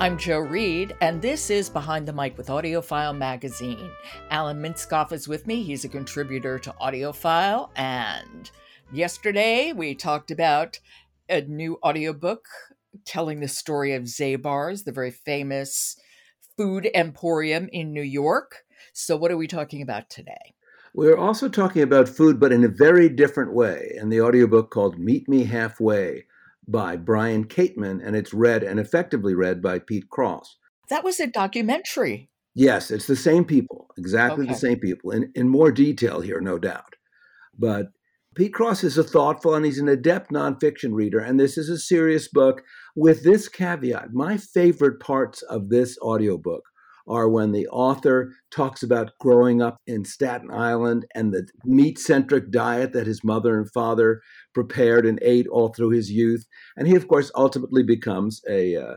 I'm Joe Reed, and this is Behind the Mic with AudioFile Magazine. Alan Minskoff is with me. He's a contributor to AudioFile. And yesterday we talked about a new audiobook telling the story of Zabar's, the very famous food emporium in New York. So, what are we talking about today? We're also talking about food, but in a very different way, in the audiobook called Meat Me Halfway by Brian Kateman, and it's read and effectively read by Pete Cross. That was a documentary. Yes, it's the same people, exactly Okay. the same people, in, in more detail here, no doubt. But Pete Cross is a thoughtful and he's an adept nonfiction reader, and this is a serious book with this caveat. My favorite parts of this audiobook are when the author talks about growing up in Staten Island and the meat centric diet that his mother and father prepared and ate all through his youth. And he, of course, ultimately becomes a, uh,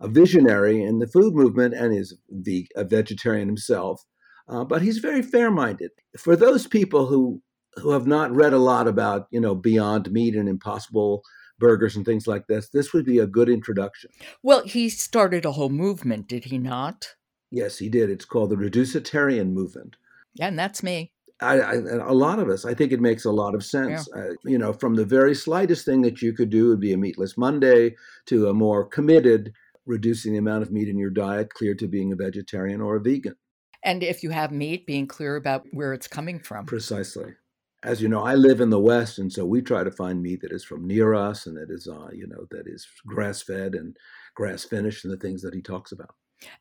a visionary in the food movement and is ve- a vegetarian himself. Uh, but he's very fair minded. For those people who, who have not read a lot about, you know, Beyond Meat and Impossible burgers and things like this, this would be a good introduction. Well, he started a whole movement, did he not? Yes, he did. It's called the Reducitarian Movement. Yeah, and that's me. I, I, a lot of us, I think it makes a lot of sense. Uh, you know, from the very slightest thing that you could do would be a meatless Monday to a more committed reducing the amount of meat in your diet, clear to being a vegetarian or a vegan. And if you have meat, being clear about where it's coming from. Precisely. As you know, I live in the West, and so we try to find meat that is from near us and that is, uh, you know, that is grass fed and grass finished and the things that he talks about.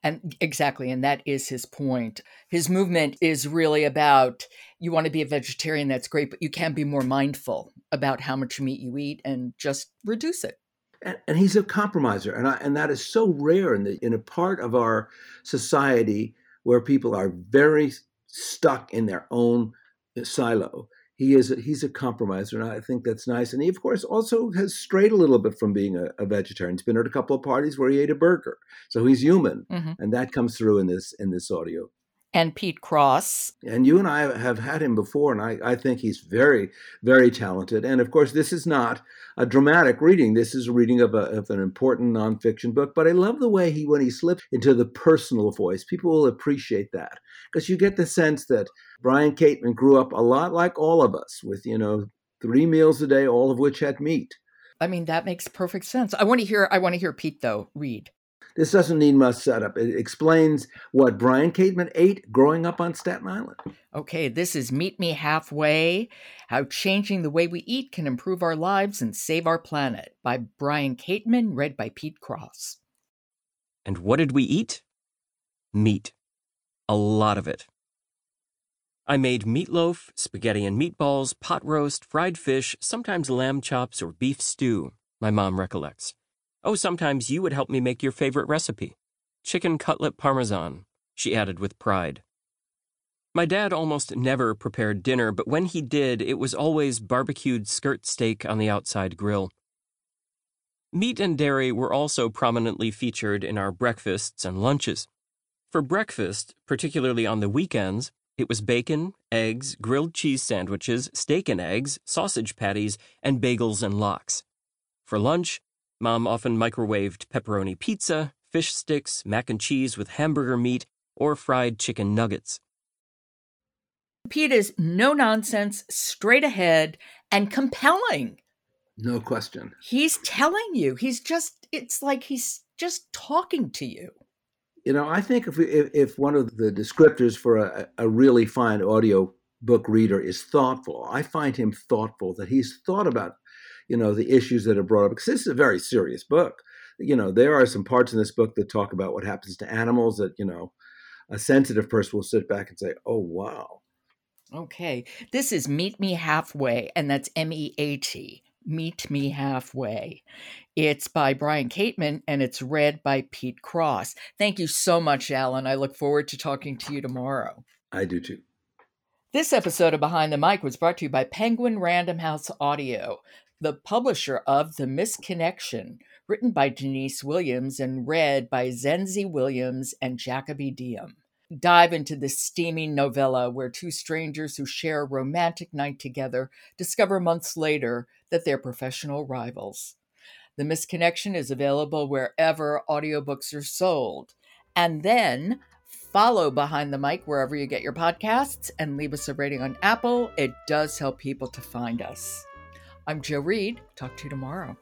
And exactly, and that is his point. His movement is really about you want to be a vegetarian, that's great, but you can be more mindful about how much meat you eat and just reduce it. and, and he's a compromiser, and I, and that is so rare in the in a part of our society where people are very stuck in their own silo. He is a, he's a compromiser, and I think that's nice. And he, of course, also has strayed a little bit from being a, a vegetarian. He's been at a couple of parties where he ate a burger, so he's human, Mhm. and that comes through in this in this audio. And Pete Cross, And you and I have had him before, and I, I think he's very, very talented. And of course, this is not a dramatic reading. This is a reading of, a, of an important nonfiction book. But I love the way he, when he slips into the personal voice, people will appreciate that because you get the sense that Brian Kateman grew up a lot like all of us, with you know three meals a day, all of which had meat. I mean, that makes perfect sense. I want to hear I want to hear Pete though read. This doesn't need much setup. It explains what Brian Kateman ate growing up on Staten Island. Okay, this is Meat Me Halfway How Changing the Way We Eat Can Improve Our Lives and Save Our Planet by Brian Kateman, read by Pete Cross. And what did we eat? Meat. A lot of it. I made meatloaf, spaghetti and meatballs, pot roast, fried fish, sometimes lamb chops or beef stew, my mom recollects. Oh, sometimes you would help me make your favorite recipe. Chicken cutlet parmesan, she added with pride. My dad almost never prepared dinner, but when he did, it was always barbecued skirt steak on the outside grill. Meat and dairy were also prominently featured in our breakfasts and lunches. For breakfast, particularly on the weekends, it was bacon, eggs, grilled cheese sandwiches, steak and eggs, sausage patties, and bagels and lox. For lunch, Mom often microwaved pepperoni pizza, fish sticks, mac and cheese with hamburger meat, or fried chicken nuggets. Pete is no nonsense, straight ahead, and compelling. No question. He's telling you. He's just, it's like he's just talking to you. You know, I think if, we, if, if one of the descriptors for a, a really fine audio book reader is thoughtful, I find him thoughtful, that he's thought about, you know, the issues that are brought up, because this is a very serious book. You know, there are some parts in this book that talk about what happens to animals that, you know, a sensitive person will sit back and say, oh, wow. Okay. This is Meat Me Halfway, and that's M E A T. Meat Me Halfway. It's by Brian Kateman and it's read by Pete Cross. Thank you so much, Alan. I look forward to talking to you tomorrow. I do too. This episode of Behind the Mic was brought to you by Penguin Random House Audio, the publisher of The Misconnection, written by Denise Williams and read by Zenzi Williams and Jacoby Diem dive into this steaming novella where two strangers who share a romantic night together discover months later that they're professional rivals. The Misconnection is available wherever audiobooks are sold. And then follow Behind the Mic wherever you get your podcasts and leave us a rating on Apple. It does help people to find us. I'm Joe Reed. Talk to you tomorrow.